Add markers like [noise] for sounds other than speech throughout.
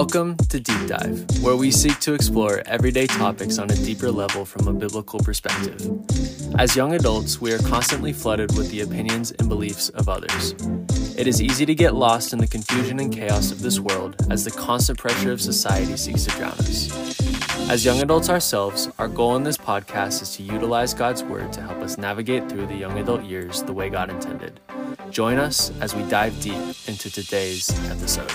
Welcome to Deep Dive, where we seek to explore everyday topics on a deeper level from a biblical perspective. As young adults, we are constantly flooded with the opinions and beliefs of others. It is easy to get lost in the confusion and chaos of this world as the constant pressure of society seeks to drown us. As young adults ourselves, our goal in this podcast is to utilize God's Word to help us navigate through the young adult years the way God intended. Join us as we dive deep into today's episode.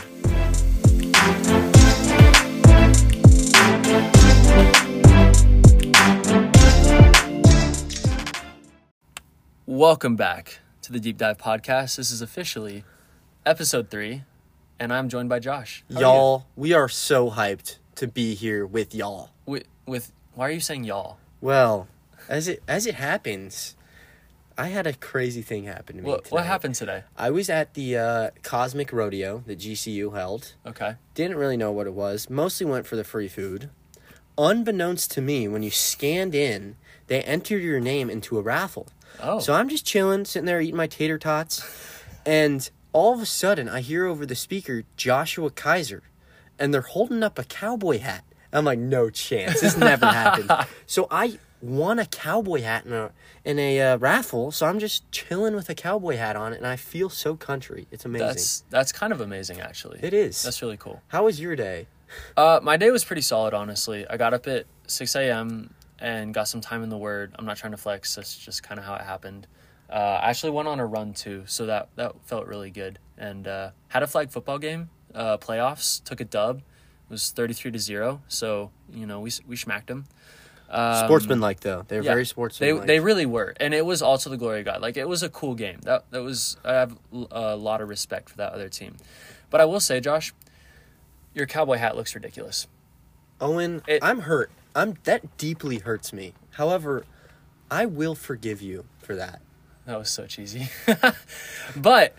Welcome back to the Deep Dive Podcast. This is officially episode three, and I'm joined by Josh. How? Y'all, we are so hyped to be here with y'all. With, with why are you saying y'all? Well, as it as it happens, I had a crazy thing happen to me. What, what happened today? I was at the uh, Cosmic Rodeo that GCU held. Okay. Didn't really know what it was. Mostly went for the free food. Unbeknownst to me, when you scanned in, they entered your name into a raffle. Oh. So I'm just chilling, sitting there eating my tater tots, and all of a sudden I hear over the speaker Joshua Kaiser, and they're holding up a cowboy hat. I'm like, no chance, this never happened. [laughs] So I won a cowboy hat in a in a uh, raffle. So I'm just chilling with a cowboy hat on, and I feel so country. It's amazing. that's that's kind of amazing, actually. it is. That's really cool. How was your day? Uh, my day was pretty solid, honestly. I got up at 6 a.m. and got some time in the Word. I'm not trying to flex. That's just kind of how it happened. Uh, I actually went on a run too, so that that felt really good. And uh, had a flag football game, uh, playoffs. Took a dub. It was 33 to zero. So you know we we smacked them. Um, Sportsmanlike though, they're yeah, very They sportsmanlike. they really were, and it was all to the glory of God. Like it was a cool game. That that was I have a lot of respect for that other team. But I will say, Josh, your cowboy hat looks ridiculous. Owen, It- I'm hurt. I'm that deeply hurts me. However, I will forgive you for that. That was so cheesy. [laughs] but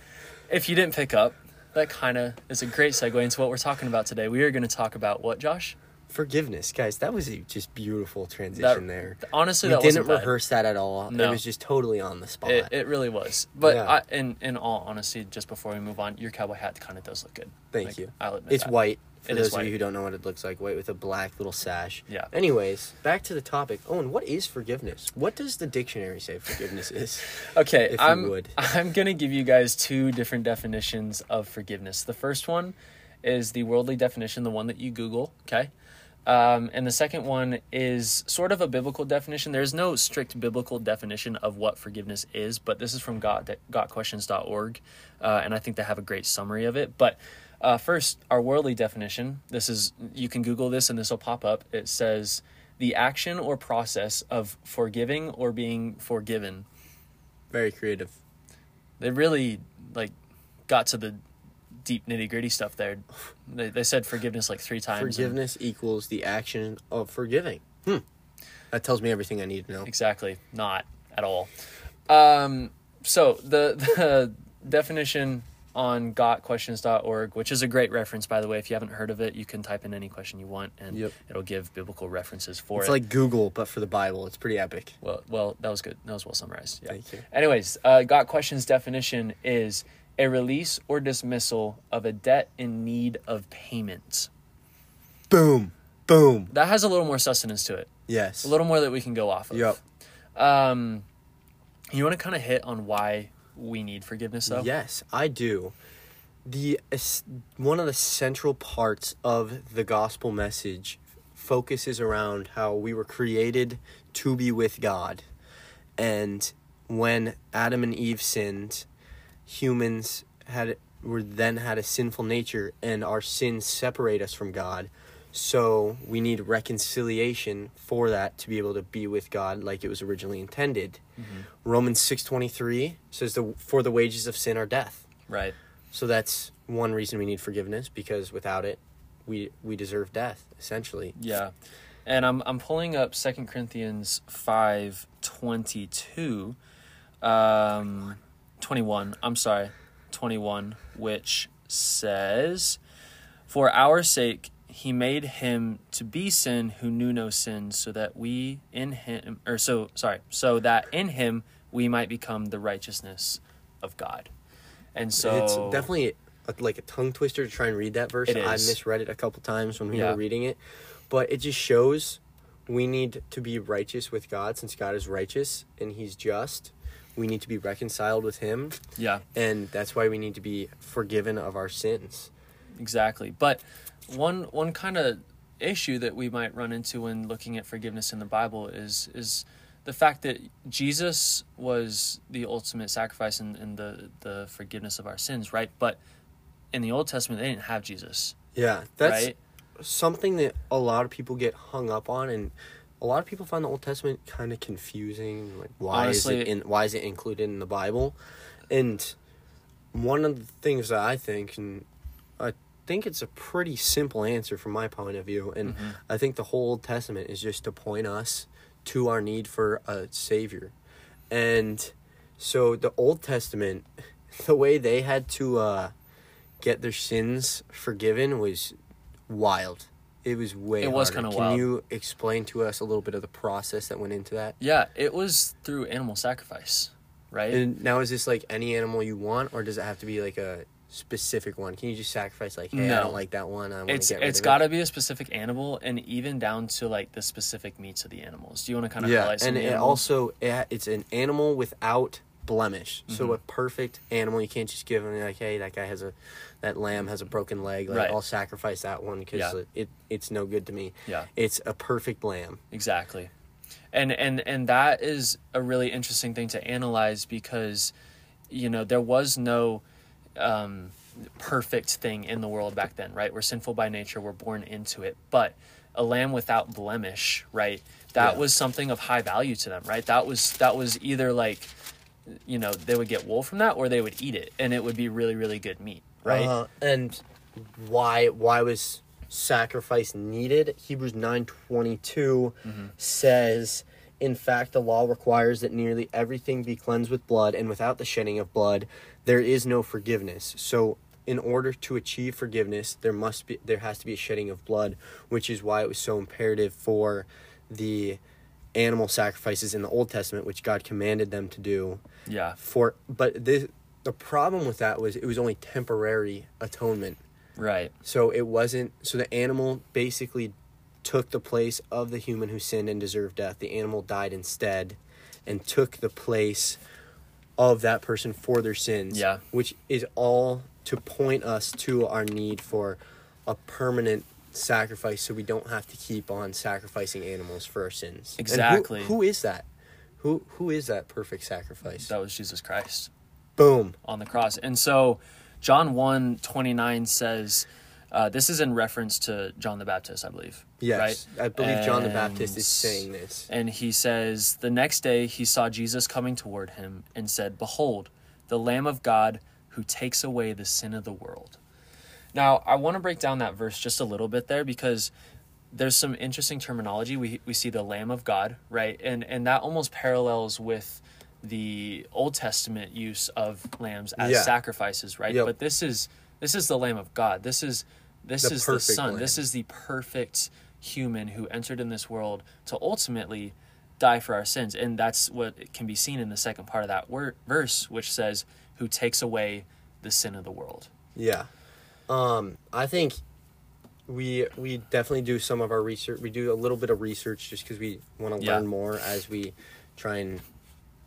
if you didn't pick up, that kind of is a great segue into what we're talking about today. We are going to talk about what, Josh? Forgiveness, guys. That was a just beautiful transition That- there. Honestly, We that didn't wasn't bad. rehearse that at all. No. It was just totally on the spot. It, it really was. But Yeah. I, in in all honesty, just before we move on, your cowboy hat kind of does look good. Thank Like, you. I'll admit it's that. white. For It those of you who don't know what it looks like, white with a black little sash. Yeah. Anyways, back to the topic. Owen, what is forgiveness? What does the dictionary say forgiveness is? [laughs] Okay, if I'm would. [laughs] I'm gonna give you guys two different definitions of forgiveness. The first one is the worldly definition, the one that you Google. Okay, um, and the second one is sort of a biblical definition. There's no strict biblical definition of what forgiveness is, but this is from got gotquestions.org, uh, and I think they have a great summary of it. But uh, first, our worldly definition. This is you can Google this, and this will pop up. It says the action or process of forgiving or being forgiven Very creative. they really like got to the deep nitty gritty stuff there. They, they said forgiveness like three times. and- Forgiveness equals the action of forgiving. Hmm. That tells me everything I need to know. exactly, not at all. Um, so the [laughs] the definition on gotquestions.org, which is a great reference by the way. If you haven't heard of it, you can type in any question you want, and Yep. it'll give biblical references for It's it. It's like Google, but for the Bible. It's pretty epic. well, well, that was good. That was well summarized. Yeah. Thank you. Anyways, uh, Got Questions definition is a release or dismissal of a debt in need of payment. Boom. Boom. That has a little more sustenance to it, Yes. a little more that we can go off of. Yep. Um, you want to kind of hit on why we need forgiveness, though? Yes, I do. The one of the central parts of the gospel message focuses around how we were created to be with God. And when Adam and Eve sinned, humans had were then had a sinful nature and our sins separate us from God. So we need reconciliation for that to be able to be with God like it was originally intended. Romans 6:23 says the for the wages of sin are death. Right. So that's one reason we need forgiveness because without it we we deserve death essentially. Yeah. And I'm I'm pulling up Second Corinthians five twenty two, um, twenty one. I'm sorry, twenty one, which says, "For our sake he made him to be sin who knew no sin, so that we in him, or so sorry, so that in him we might become the righteousness of God." And so it's definitely a, like a tongue twister to try and read that verse. I misread it a couple times when we Yeah. were reading it, but it just shows we need to be righteous with God since God is righteous and He's just. We need to be reconciled with Him, Yeah. and that's why we need to be forgiven of our sins. Exactly. But one one kind of issue that we might run into when looking at forgiveness in the Bible is is the fact that Jesus was the ultimate sacrifice in, in the, the forgiveness of our sins, right? But in the Old Testament they didn't have Jesus. Yeah, that's right? something that a lot of people get hung up on, and a lot of people find the Old Testament kind of confusing. Like, why is it in? Why is it included in the Bible? And one of the things that I think, and I think it's a pretty simple answer from my point of view, and Mm-hmm. I think the whole Old Testament is just to point us to our need for a Savior, and so the Old Testament, [laughs] the way they had to uh, get their sins forgiven was wild. It was way. It was kinda wild. Can you explain to us a little bit of the process that went into that? Yeah, it was through animal sacrifice, right? And now, is this like any animal you want, or does it have to be like a specific one? Can you just sacrifice like, hey, I don't like that one. I want it's to get rid it's got it. to be a specific animal, and even down to like the specific meats of the animals. Do you want to kind of Yeah, highlight and it also it, it's an animal without blemish. So Mhm. a perfect animal. You can't just give them like, hey, that guy has a, that lamb has a broken leg. Like Right. I'll sacrifice that one because Yeah. it it's no good to me. yeah. It's a perfect lamb. Exactly. And and and that is a really interesting thing to analyze because you know, there was no um perfect thing in the world back then, right? We're sinful by nature, we're born into it. But a lamb without blemish, right? That Yeah. was something of high value to them, right? That was that was either like you know, they would get wool from that or they would eat it and it would be really really good meat, right? Uh, and why why was sacrifice needed? Hebrews nine twenty two Mm-hmm. says, "In fact, the law requires that nearly everything be cleansed with blood, and without the shedding of blood, there is no forgiveness." So. In order to achieve forgiveness, there must be there has to be a shedding of blood, which is why it was so imperative for the animal sacrifices in the Old Testament, which God commanded them to do Yeah. for but this the problem with that was it was only temporary atonement Right. so it wasn't so the animal basically took the place of the human who sinned and deserved death the animal died instead and took the place of that person for their sins Yeah. which is all to point us to our need for a permanent sacrifice so we don't have to keep on sacrificing animals for our sins And who- Exactly. who is that who who is that perfect sacrifice That was Jesus Christ. boom on the cross. And so John 1 29 says, uh, this is in reference to John the Baptist, I believe. Yes, Right? I believe John the Baptist is saying this. And he says, The next day he saw Jesus coming toward him and said, Behold, the Lamb of God who takes away the sin of the world. Now, I want to break down that verse just a little bit there because there's some interesting terminology. We, we see the Lamb of God, right? And, and that almost parallels with the Old Testament use of lambs as Yeah. sacrifices, right? Yep. But this is this is the Lamb of God. This is this The is the Son. This is the perfect human who entered in this world to ultimately die for our sins, and that's what can be seen in the second part of that word, verse, which says, "Who takes away the sin of the world." Yeah, um, I think we we definitely do some of our research. We do a little bit of research just because we want to Yeah. learn more as we try and.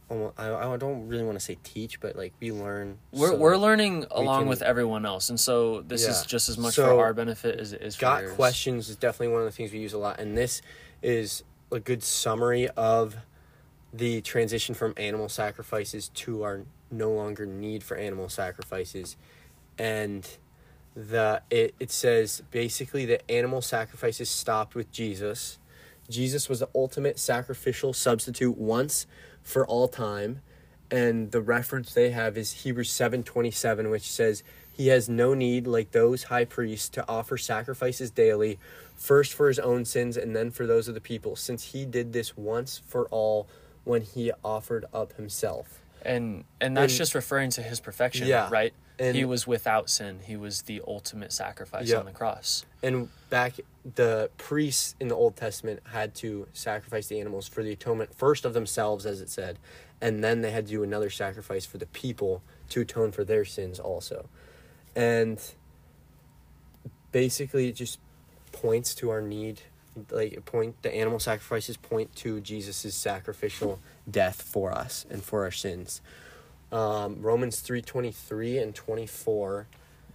I, I don't really want to say teach, but like we learn. We're so- we're learning along can- with everyone else, and so this is just as much So, for our benefit as it is for got yours. questions is definitely one of the things we use a lot and this is a good summary of the transition from animal sacrifices to our no longer need for animal sacrifices and the it, it says basically that animal sacrifices stopped with jesus jesus was the ultimate sacrificial substitute once for all time and the reference they have is Hebrews 7:27 which says he has no need like those high priests to offer sacrifices daily first for his own sins and then for those of the people since he did this once for all when he offered up himself and and that's And- just referring to his perfection, Yeah. right? And- he was without sin. He was the ultimate sacrifice Yeah. on the cross. and back the priests in the Old Testament had to sacrifice the animals for the atonement first of themselves as it said and then they had to do another sacrifice for the people to atone for their sins also and basically it just points to our need like point the animal sacrifices point to jesus' sacrificial death for us and for our sins um, romans 3.23 and 24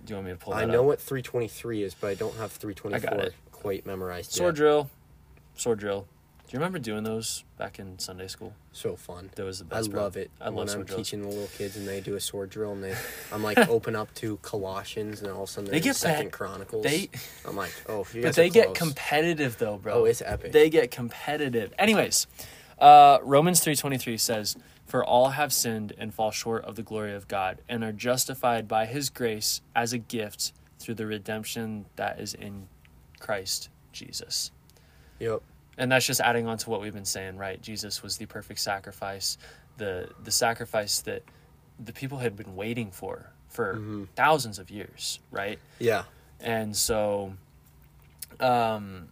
Do you want me to pull that i know up? what 323 is but i don't have 324 quite memorized Sword yet. drill. Sword drill. Do you remember doing those back in Sunday school? so fun That was the I best. bro. love it I love when I'm drills. teaching the little kids and they do a sword drill and they, [laughs] I'm like open up to Colossians and all of a sudden They get Second Chronicles. They, I'm like, oh, [laughs] but they get competitive though, bro. Oh, it's epic. They get competitive. Anyways, uh, Romans three twenty three says, "For all have sinned and fall short of the glory of God, and are justified by His grace as a gift through the redemption that is in Christ Jesus." Yep. and that's just adding on to what we've been saying right jesus was the perfect sacrifice the the sacrifice that the people had been waiting for for Mhm. thousands of years right Yeah. and so um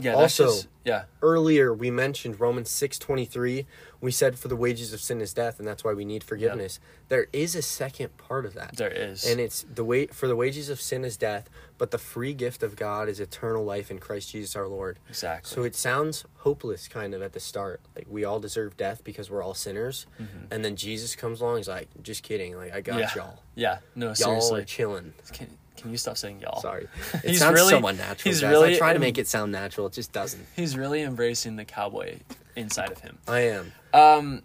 yeah that's Also- just, yeah Earlier we mentioned Romans 6:23. We said for the wages of sin is death and that's why we need forgiveness. There is a second part of that. there is And it's the way for the wages of sin is death, but the free gift of God is eternal life in Christ Jesus our Lord. exactly So it sounds hopeless kind of at the start. Like we all deserve death because we're all sinners. And then Jesus comes along, he's like, just kidding. Like I got Mm-hmm. yeah y'all. yeah no Y'all seriously are chilling. can, can you stop saying y'all Sorry. [laughs] It He's sounds really- so unnatural. he's guys. really I try to make it sound natural. It just doesn't. he's really embracing the cowboy inside of him I am. Um,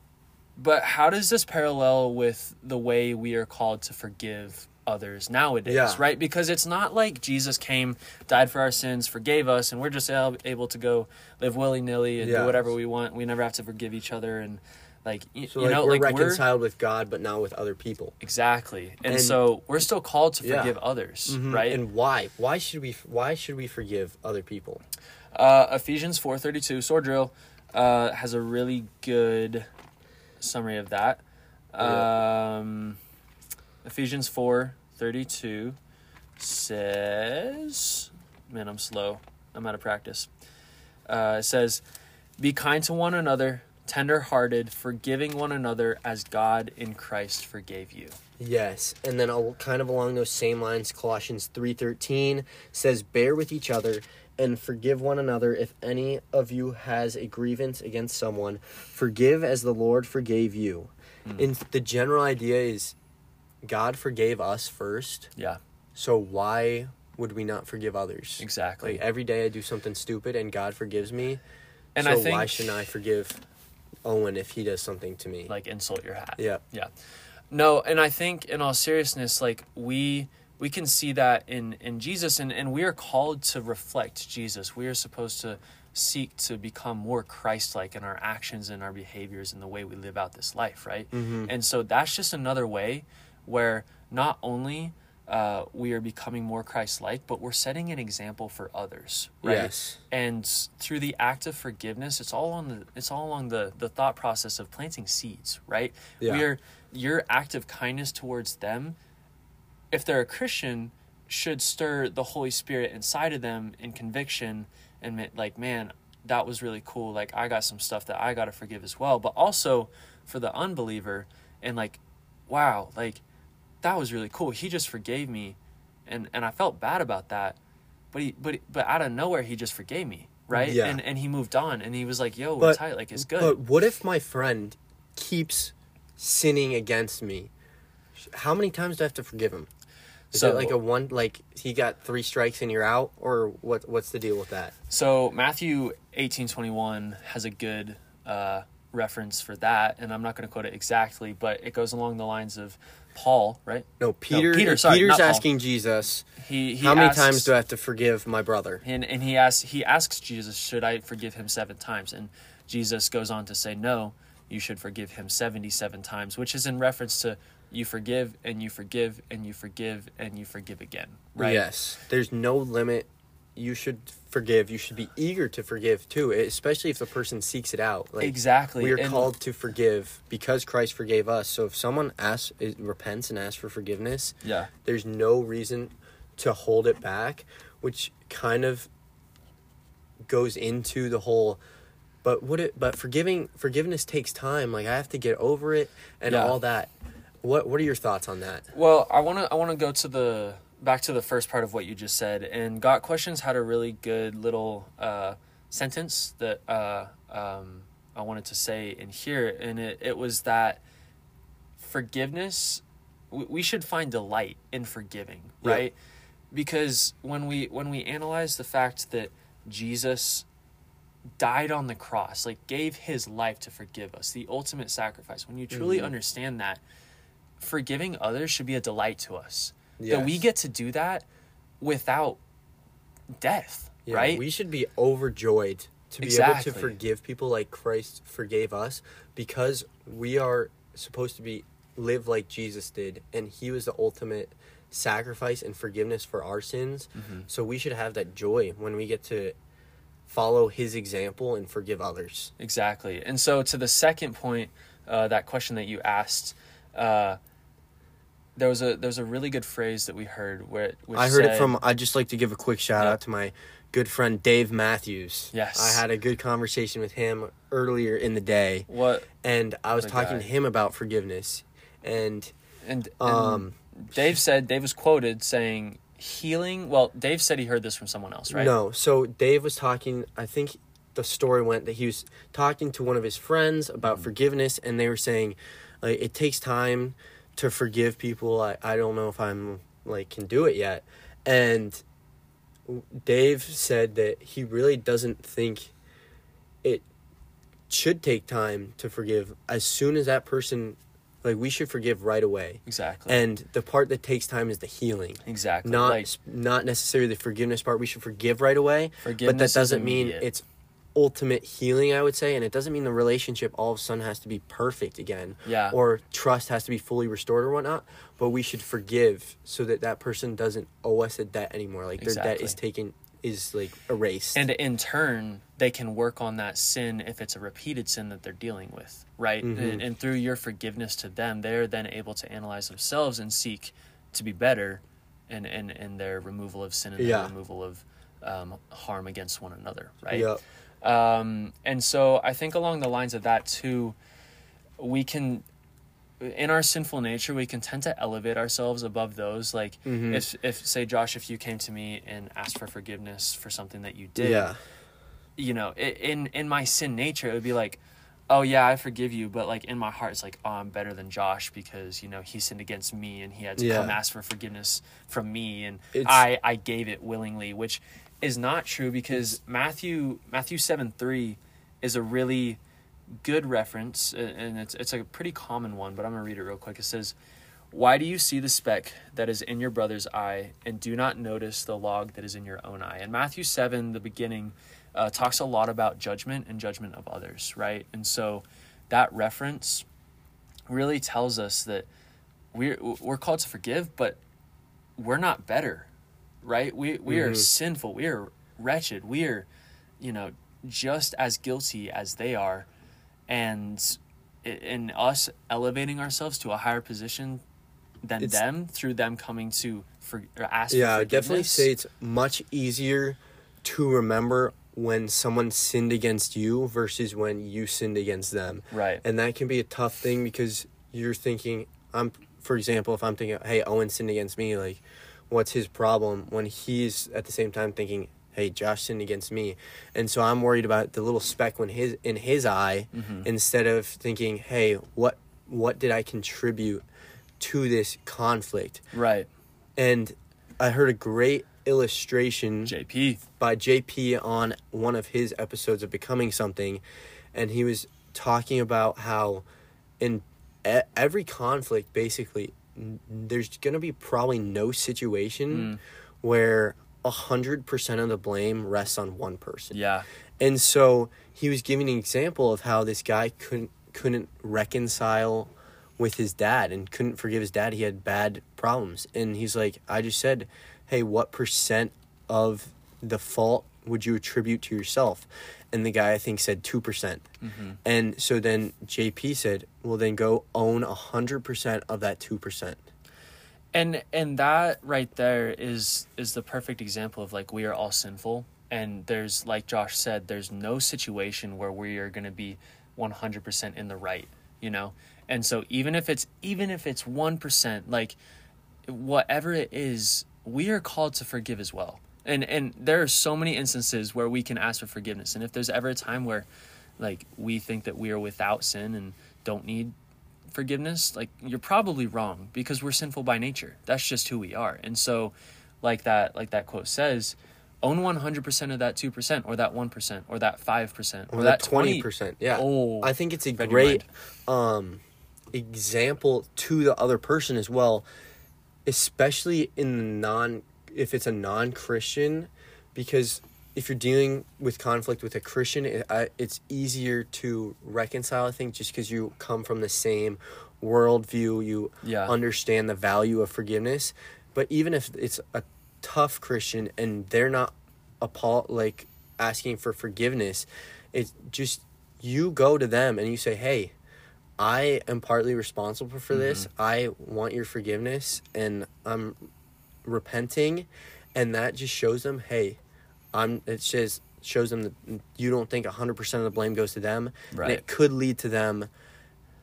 but how does this parallel with the way we are called to forgive others nowadays? Yeah. Right? Because it's not like Jesus came, died for our sins, forgave us, and we're just able to go live willy nilly and do whatever we want. We never have to forgive each other, and like y- So you like know, we're like reconciled with God, but not with other people. exactly. And, And- so we're still called to Yeah. forgive others, Mhm. right? And why? Why should we? Why should we forgive other people? Uh, Ephesians four thirty two sword drill uh, has a really good summary of that. Um, Ephesians four thirty two says, "Man, I'm slow. I'm out of practice." Uh, it says, "Be kind to one another, tender hearted, forgiving one another as God in Christ forgave you." Yes, and then kind of along those same lines, Colossians three thirteen says, "Bear with each other and forgive one another. If any of you has a grievance against someone, forgive as the Lord forgave you." Hmm. And the general idea is, God forgave us first, Yeah, so why would we not forgive others? exactly. Like every day I do something stupid and God forgives me, and so I think why shouldn't I forgive Owen if he does something to me? like insult your hat. yeah, Yeah. No, and I think in all seriousness, like we we can see that in in Jesus and and we are called to reflect Jesus. We are supposed to seek to become more Christ-like in our actions and our behaviors and the way we live out this life, right? Mhm. And so that's just another way where not only uh, we are becoming more Christ-like, but we're setting an example for others, right? Yes. And through the act of forgiveness, it's all on the it's all along the the thought process of planting seeds, right? Yeah. We are your act of kindness towards them, if they're a Christian, should stir the Holy Spirit inside of them in conviction and like, man, that was really cool. Like I got some stuff that I got to forgive as well. But also for the unbeliever and like, wow, like that was really cool. He just forgave me, and and I felt bad about that, but he but but out of nowhere he just forgave me, right? Yeah. And and he moved on, and he was like, yo, we're But- tight, like it's good. But what if my friend keeps sinning against me? How many times do I have to forgive him? Is So- it like a one like he got three strikes and you're out, or what? What's the deal with that? So Matthew eighteen twenty one has a good uh, reference for that, and I'm not going to quote it exactly, but it goes along the lines of Paul, right? No, Peter. Peter, sorry, Peter's asking Jesus, He, he "How many asks- times do I have to forgive my brother?" And and he asks he asks Jesus, should I forgive him seven times? And Jesus goes on to say, no, you should forgive him seventy seven times, which is in reference to you forgive and you forgive and you forgive and you forgive again, right? Yes. There's no limit. You should forgive. You should be eager to forgive too, especially if the person seeks it out. Like, exactly. We are And- called to forgive because Christ forgave us. So if someone asks, is- repents and asks for forgiveness, Yeah. there's no reason to hold it back, which kind of goes into the whole. But what it? But forgiving forgiveness takes time. Like I have to get over it and Yeah. all that. What What are your thoughts on that? Well, I want to I want to go to the back to the first part of what you just said, and Got Questions had a really good little uh, sentence that uh, um, I wanted to say in here, and it, it was that forgiveness, we, we should find delight in forgiving, Yeah. right? Because when we when we analyze the fact that Jesus died on the cross, like gave his life to forgive us, the ultimate sacrifice. When you truly Mhm. understand that, forgiving others should be a delight to us. That we get to do that without death, Yeah, right? We should be overjoyed to be able to forgive people like Christ forgave us because we are supposed to be live like Jesus did and he was the ultimate sacrifice and forgiveness for our sins. Mm-hmm. So we should have that joy when we get to follow his example and forgive others. Exactly. And so to the second point, uh, that question that you asked, uh, there was a there was a really good phrase that we heard where which I heard it from I'd just like to give a quick shout Yeah. out to my good friend Dave Matthews. Yes. I had a good conversation with him earlier in the day what and I was talking guy. to him about forgiveness. And and, and um Dave said Dave was quoted saying healing. Well, Dave said he heard this from someone else, right? No, so Dave was talking. I think the story went that he was talking to one of his friends about forgiveness, and they were saying, like, it takes time to forgive people. I, I don't know if I'm like can do it yet, and Dave said that he really doesn't think it should take time to forgive. As soon as that person, like, we should forgive right away. Exactly. And the part that takes time is the healing exactly. not like not necessarily the forgiveness part. We should forgive right away, Forgiveness but that doesn't mean it's ultimate healing. I would say, and it doesn't mean the relationship all of a sudden has to be perfect again, yeah. or trust has to be fully restored or whatnot. But we should forgive so that that person doesn't owe us a debt anymore. Like their debt is taken is like erased. and in turn they can work on that sin if it's a repeated sin that they're dealing with right Mhm. and, and through your forgiveness to them they're then able to analyze themselves and seek to be better in, in, in their removal of sin and their removal of um, harm against one another right Yep. Um, and so I think along the lines of that too, we can, in our sinful nature, we can tend to elevate ourselves above those. Like Mhm. if, if say Josh, if you came to me and asked for forgiveness for something that you did, Yeah. you know, in in my sin nature, it would be like, oh yeah, I forgive you, but like in my heart, it's like, oh, I'm better than Josh because you know he sinned against me and he had to Yeah. come ask for forgiveness from me, and It's- I I gave it willingly, which is not true because Matthew Matthew seven three is a really good reference, and it's it's a pretty common one, but I'm gonna read it real quick. It says. Why do you see the speck that is in your brother's eye and do not notice the log that is in your own eye? And Matthew 7, the beginning, uh, talks a lot about judgment and judgment of others, right? And so that reference really tells us that we're, we're called to forgive, but we're not better, right? We, we are Mhm. sinful. We are wretched. We are, you know, just as guilty as they are. And in us elevating ourselves to a higher position than It's- them through them coming to for, or ask Yeah, I for would definitely say it's much easier to remember when someone sinned against you versus when you sinned against them. right. And that can be a tough thing because you're thinking, I'm, for example, if I'm thinking, hey, Owen sinned against me, like, what's his problem? When he's at the same time thinking, hey, Josh sinned against me. And so I'm worried about the little speck when his in his eye Mhm. instead of thinking, hey, what what did I contribute to this conflict? Right. And I heard a great illustration JP. by JP on one of his episodes of Becoming Something, and he was talking about how in every conflict, basically, there's going to be probably no situation Mm. where a hundred percent of the blame rests on one person. Yeah. And so he was giving an example of how this guy couldn't couldn't reconcile with his dad and couldn't forgive his dad. He had bad problems. And he's like, I just said, Hey, what percent of the fault would you attribute to yourself? And the guy I think said two percent. hmm And so then JP said, Well then go own a hundred percent of that two percent. and and that right there is is the perfect example of like we are all sinful and there's like josh said there's no situation where we are going to be 100% in the right you know? And so even if it's even if it's 1%, like whatever it is, we are called to forgive as well. And and there are so many instances where we can ask for forgiveness. And if there's ever a time where like we think that we are without sin and don't need forgiveness, like you're probably wrong because we're sinful by nature. That's just who we are. And so like that like that quote says, own 100% of that 2% or that 1% or that 5% or, or that that twenty percent. Yeah, Oh, I think it's a great um, example to the other person as well, especially in the non if it's a non Christian, because if you're dealing with conflict with a Christian, it, I, it's easier to reconcile. I think just because you come from the same worldview, you Yeah. understand the value of forgiveness. But even if it's a tough Christian and they're not apo- like asking for forgiveness, it's just you go to them and you say, "Hey, I am partly responsible for this. Mm-hmm. I want your forgiveness and I'm repenting." And that just shows them, "Hey, I'm it just shows them that you don't think 100% of the blame goes to them." Right. And it could lead to them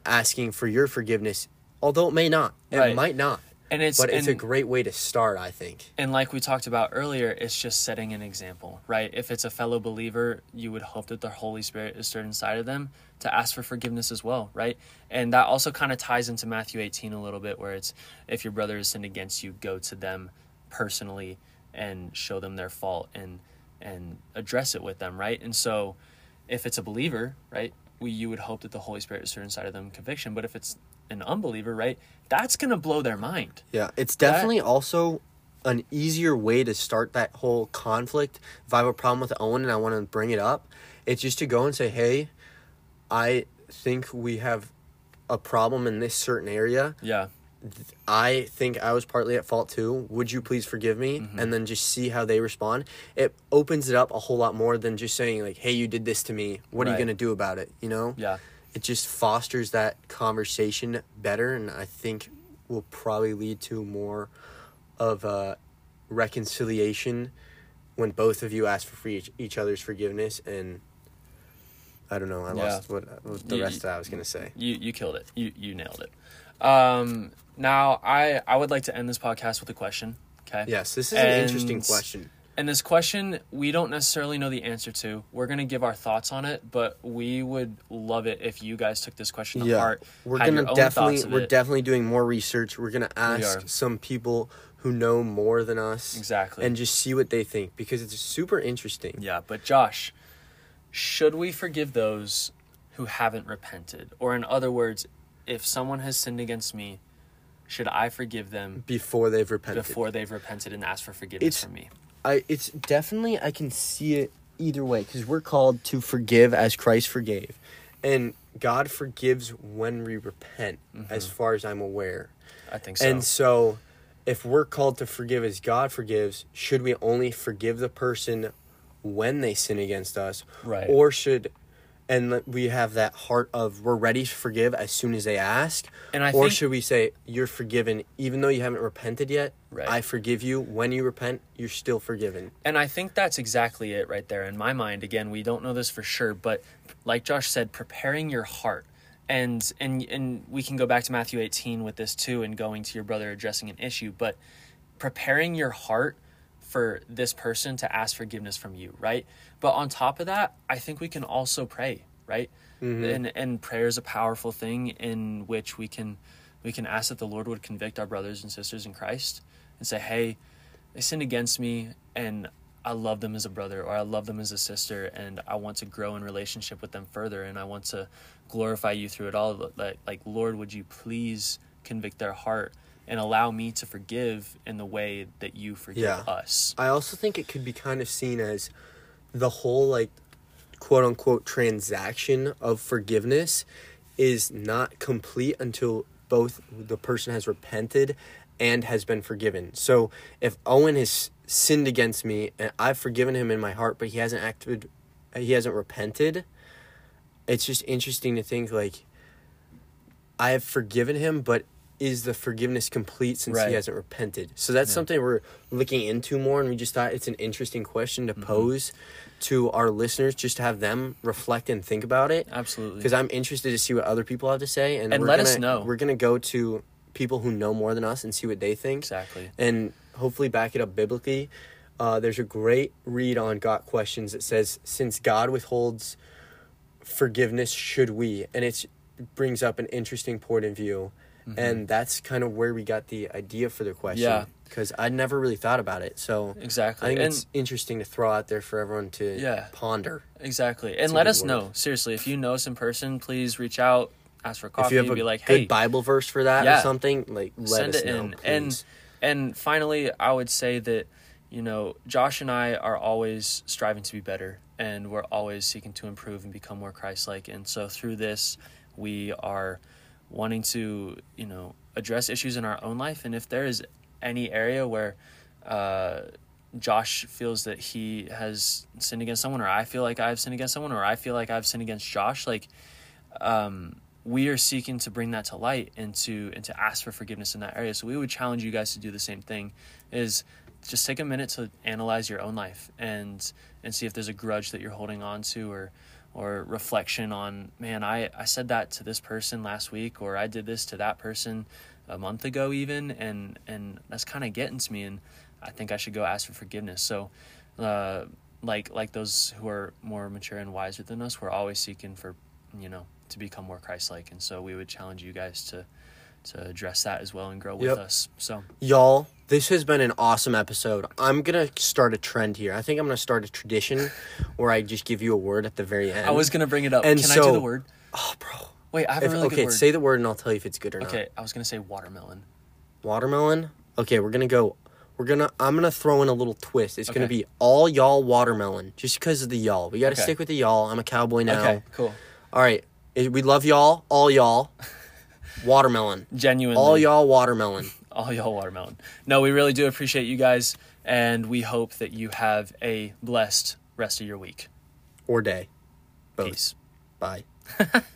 asking for your forgiveness, although it may not. It Right. might not. And it's but it's a great way to start, I think. And like we talked about earlier, it's just setting an example, right? If it's a fellow believer, you would hope that the Holy Spirit is stirred inside of them to ask for forgiveness as well, right? And that also kind of ties into Matthew 18 a little bit, where it's if your brother has sinned against you, go to them personally and show them their fault and and address it with them, right? And so if it's a believer, right, we you would hope that the Holy Spirit is stirred inside of them conviction. But if it's an unbeliever, right, that's gonna blow their mind. Yeah, it's definitely also an easier way to start that whole conflict. If I have a problem with Owen and I want to bring it up, it's just to go and say, "Hey, I think we have a problem in this certain area. Yeah. I think I was partly at fault too. Would you please forgive me?" Mm-hmm. And then just see how they respond. It opens it up a whole lot more than just saying like, "Hey, you did this to me. What are you going to do about it?" You know? Yeah. It just fosters that conversation better and i think will probably lead to more of a reconciliation when both of you ask for each, each other's forgiveness and i don't know i Yeah. lost what, what the You- rest that i was going to say You you killed it. You you nailed it. Um, now I I would like to end this podcast with a question. Okay. yes this is an interesting question And this question we don't necessarily know the answer to. We're gonna give our thoughts on it, but we would love it if you guys took this question to yeah heart. we're gonna definitely we're it. definitely doing more research we're gonna ask some people who know more than us exactly. and just see what they think because it's super interesting yeah, but Josh, should we forgive those who haven't repented? Or in other words, if someone has sinned against me, should I forgive them before they've repented before they've repented and asked for forgiveness It's- from me? I it's definitely I can see it either way because we're called to forgive as Christ forgave, and God forgives when we repent, mm-hmm. as far as I'm aware. I think so. And so, if we're called to forgive as God forgives, should we only forgive the person when they sin against us, Right. Or should and we have that heart of we're ready to forgive as soon as they ask, And I or think- should we say you're forgiven even though you haven't repented yet? Right. I forgive you. When you repent, you're still forgiven. And I think that's exactly it right there in my mind. Again, we don't know this for sure, but like Josh said, preparing your heart. And and and we can go back to Matthew 18 with this too and going to your brother addressing an issue, but preparing your heart for this person to ask forgiveness from you, right? But on top of that, I think we can also pray, right? Mm-hmm. And and prayer is a powerful thing in which we can we can ask that the Lord would convict our brothers and sisters in Christ and say, "Hey, they sinned against me and I love them as a brother or I love them as a sister and I want to grow in relationship with them further and I want to glorify you through it all like like Lord would you please convict their heart and allow me to forgive in the way that you forgive Yeah. us. I also think it could be kind of seen as the whole like quote unquote transaction of forgiveness is not complete until both the person has repented and has been forgiven. So if Owen has sinned against me and I've forgiven him in my heart but he hasn't acted he hasn't repented, it's just interesting to think like I have forgiven him but is the forgiveness complete since Right. he hasn't repented? So that's Yeah. something we're looking into more, and we just thought it's an interesting question Mm-hmm. to pose to our listeners, just to have them reflect and think about it. Absolutely. Because I'm interested to see what other people have to say, and, And let gonna, us know. We're gonna go to people who know more than us and see what they think, exactly. and hopefully back it up biblically. Uh, there's a great read on Got Questions that says, "Since God withholds forgiveness, should we?" And it's, it brings up an interesting point of view, and that's kind of where we got the idea for the question. Mm-hmm. Yeah. because I'd never really thought about it. So Exactly. I think and it's interesting to throw out there for everyone to Yeah. ponder. exactly. And let us word. know. Seriously, if you know us in person, please reach out, ask for coffee, if you have a be like, hey. good Bible verse for that Yeah. or something, like let send us it know, in." please. And and finally, I would say that you know, Josh and I are always striving to be better, and we're always seeking to improve and become more Christ-like. And so through this, we are wanting to, you know, address issues in our own life. And if there is any area where uh, Josh feels that he has sinned against someone, or I feel like I've sinned against someone, or I feel like I've sinned against Josh, like um, we are seeking to bring that to light and to and to ask for forgiveness in that area. So we would challenge you guys to do the same thing. Is just take a minute to analyze your own life and and see if there's a grudge that you're holding on to or or reflection on man I, I said that to this person last week or I did this to that person a month ago even and and that's kind of getting to me and I think I should go ask for forgiveness. So uh, like like those who are more mature and wiser than us we're always seeking for you know to become more Christ-like and so we would challenge you guys to to address that as well and grow with Yep. us so Y'all, this has been an awesome episode. I'm gonna start a trend here. I think I'm gonna start a tradition [laughs] where I just give you a word at the very end. I was gonna bring it up And can I so- do the word oh, bro. wait I have a really okay, good word Okay, say the word and I'll tell you if it's good or not. okay I was gonna say watermelon Watermelon. Okay, we're gonna go. We're gonna. I'm gonna throw in a little twist. It's gonna be all y'all watermelon, just because of the y'all. We gotta Okay. stick with the y'all. I'm a cowboy now. okay cool All right. We love y'all. All y'all. [laughs] Watermelon. genuinely All y'all watermelon. [laughs] all y'all watermelon. No, we really do appreciate you guys, and we hope that you have a blessed rest of your week. Or day. Both. Peace. Bye. [laughs]